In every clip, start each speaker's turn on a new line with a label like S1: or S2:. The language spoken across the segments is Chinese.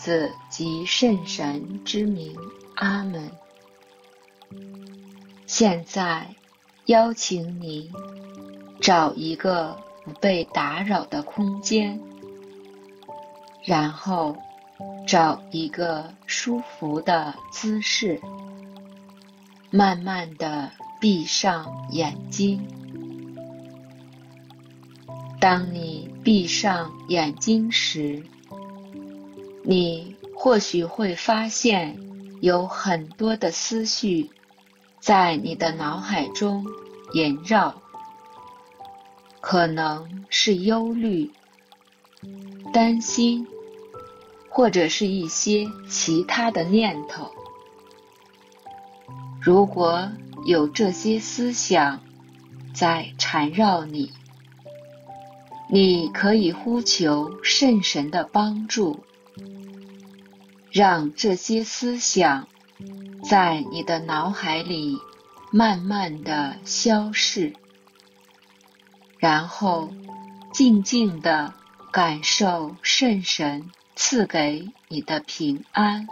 S1: 子及圣神之名，阿门。现在，邀请你找一个不被打扰的空间，然后找一个舒服的姿势，慢慢的闭上眼睛。当你闭上眼睛时，你或许会发现有很多的思绪在你的脑海中萦绕，可能是忧虑、担心，或者是一些其他的念头。如果有这些思想在缠绕你，你可以呼求圣神的帮助，让这些思想在你的脑海里慢慢地消逝，然后静静地感受圣神赐给你的平安。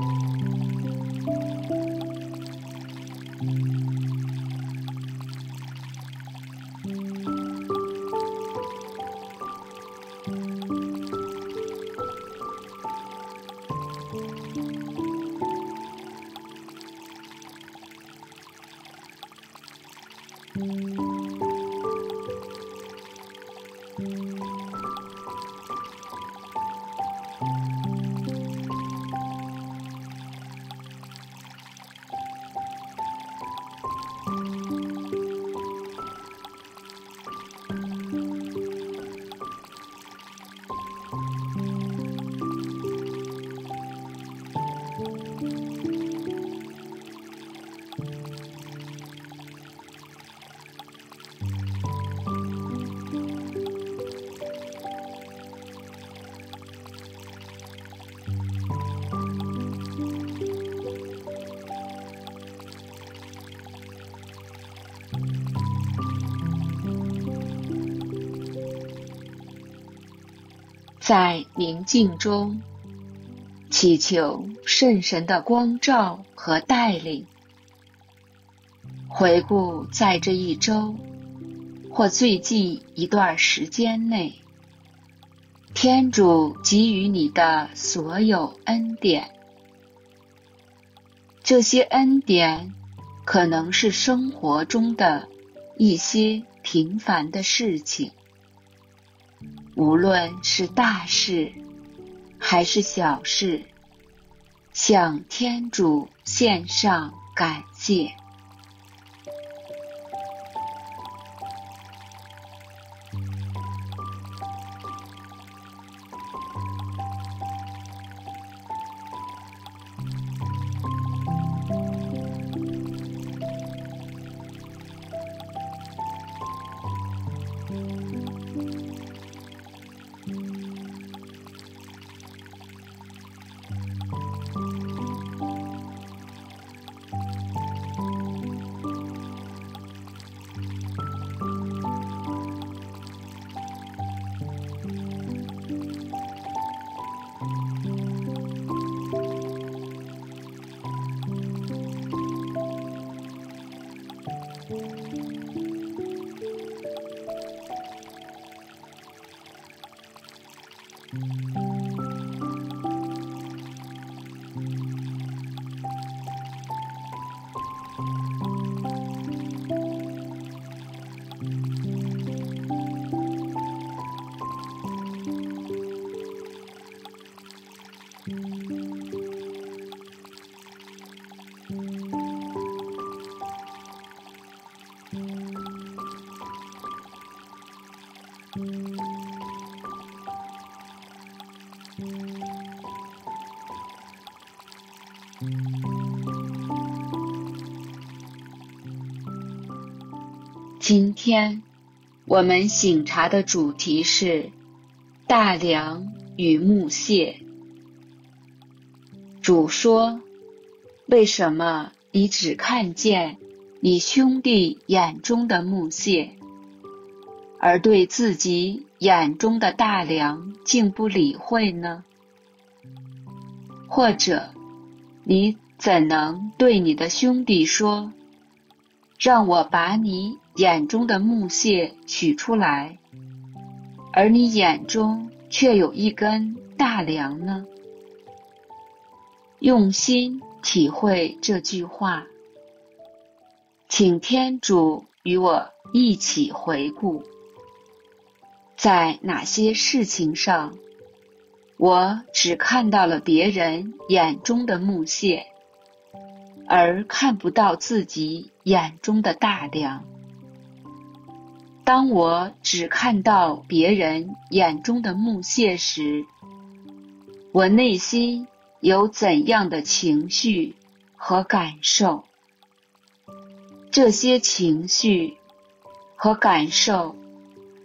S1: Mm-hmm. 在宁静中，祈求圣神的光照和带领。回顾在这一周或最近一段时间内，天主给予你的所有恩典。这些恩典可能是生活中的一些平凡的事情。无论是大事还是小事，向天主献上感谢。今天我们醒茶的主题是大梁与木屑。主说：“为什么你只看见你兄弟眼中的木屑，而对自己眼中的大梁竟不理会呢？或者，你怎能对你的兄弟说：‘让我把你眼中的木屑取出来’，而你眼中却有一根大梁呢？”用心体会这句话，请天主与我一起回顾，在哪些事情上，我只看到了别人眼中的木屑，而看不到自己眼中的大梁。当我只看到别人眼中的木屑时，我内心有怎样的情绪和感受？这些情绪和感受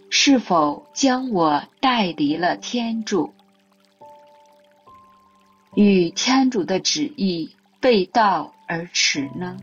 S1: 是否将我带离了天主，与天主的旨意背道而驰呢？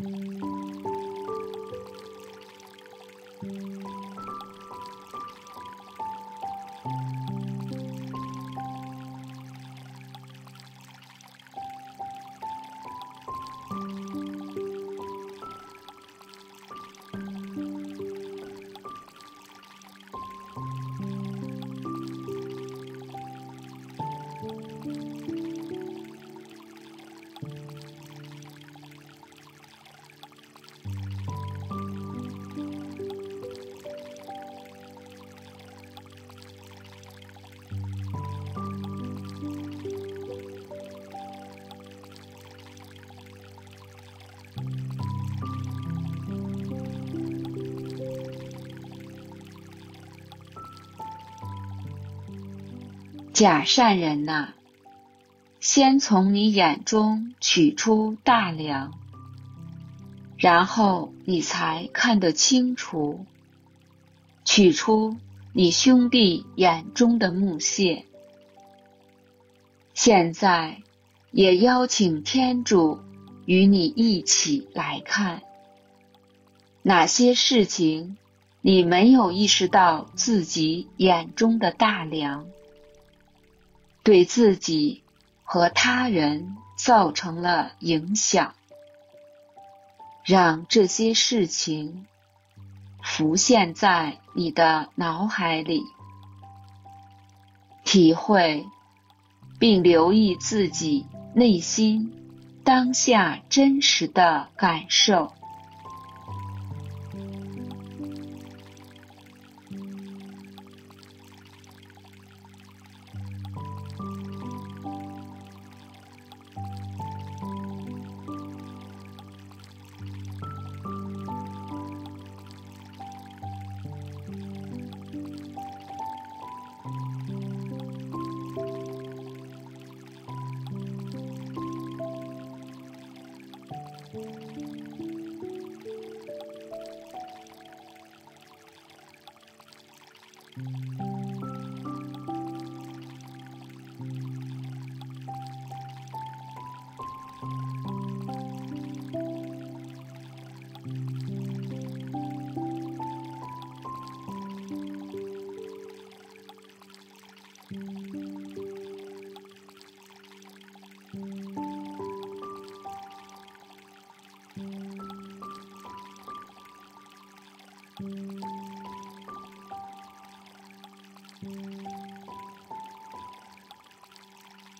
S1: Thank mm -hmm. you. 假善人呐、先从你眼中取出大梁，然后你才看得清楚，取出你兄弟眼中的木屑。现在，也邀请天主与你一起来看，哪些事情你没有意识到自己眼中的大梁。对自己和他人造成了影响，让这些事情浮现在你的脑海里，体会并留意自己内心当下真实的感受。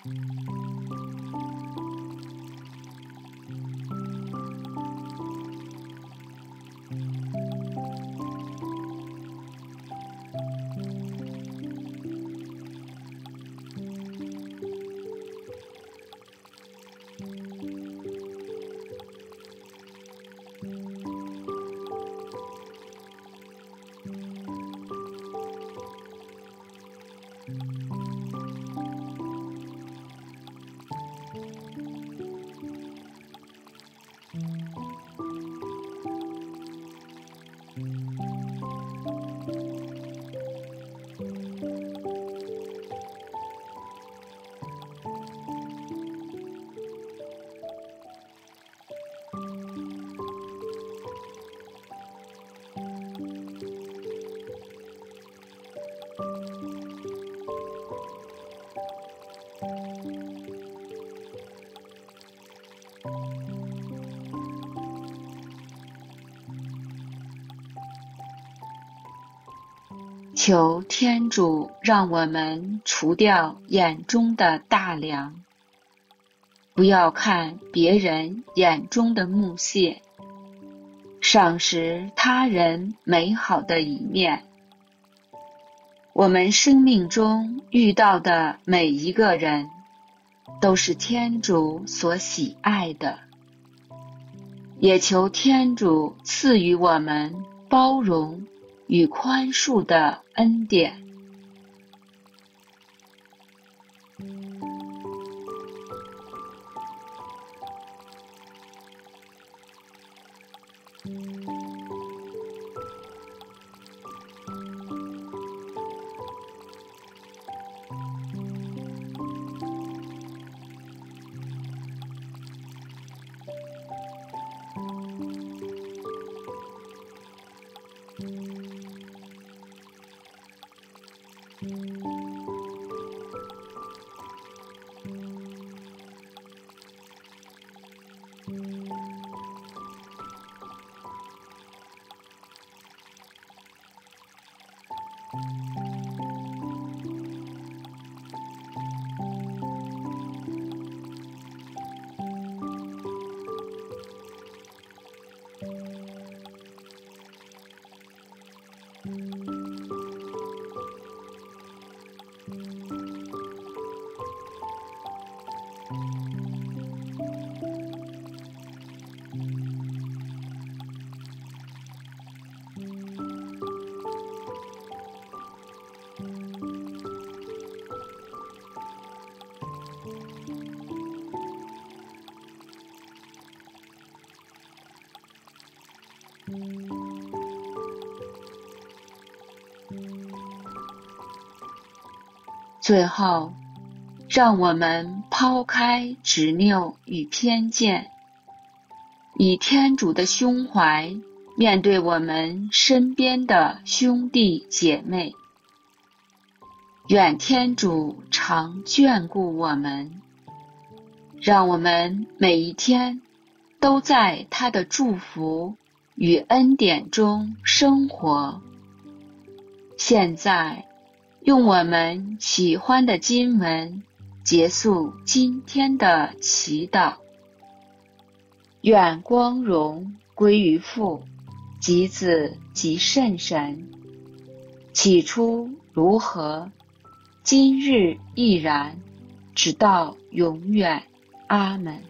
S1: Música 求天主让我们除掉眼中的大梁，不要看别人眼中的木屑，赏识他人美好的一面。我们生命中遇到的每一个人，都是天主所喜爱的，也求天主赐予我们包容与宽恕的恩典。最后，让我们抛开执拗与偏见，以天主的胸怀面对我们身边的兄弟姐妹。愿天主常眷顾我们，让我们每一天都在他的祝福与恩典中生活。现在。用我们喜欢的经文结束今天的祈祷。愿光荣归于父、及子、及圣神。起初如何，今日亦然，直到永远。阿门。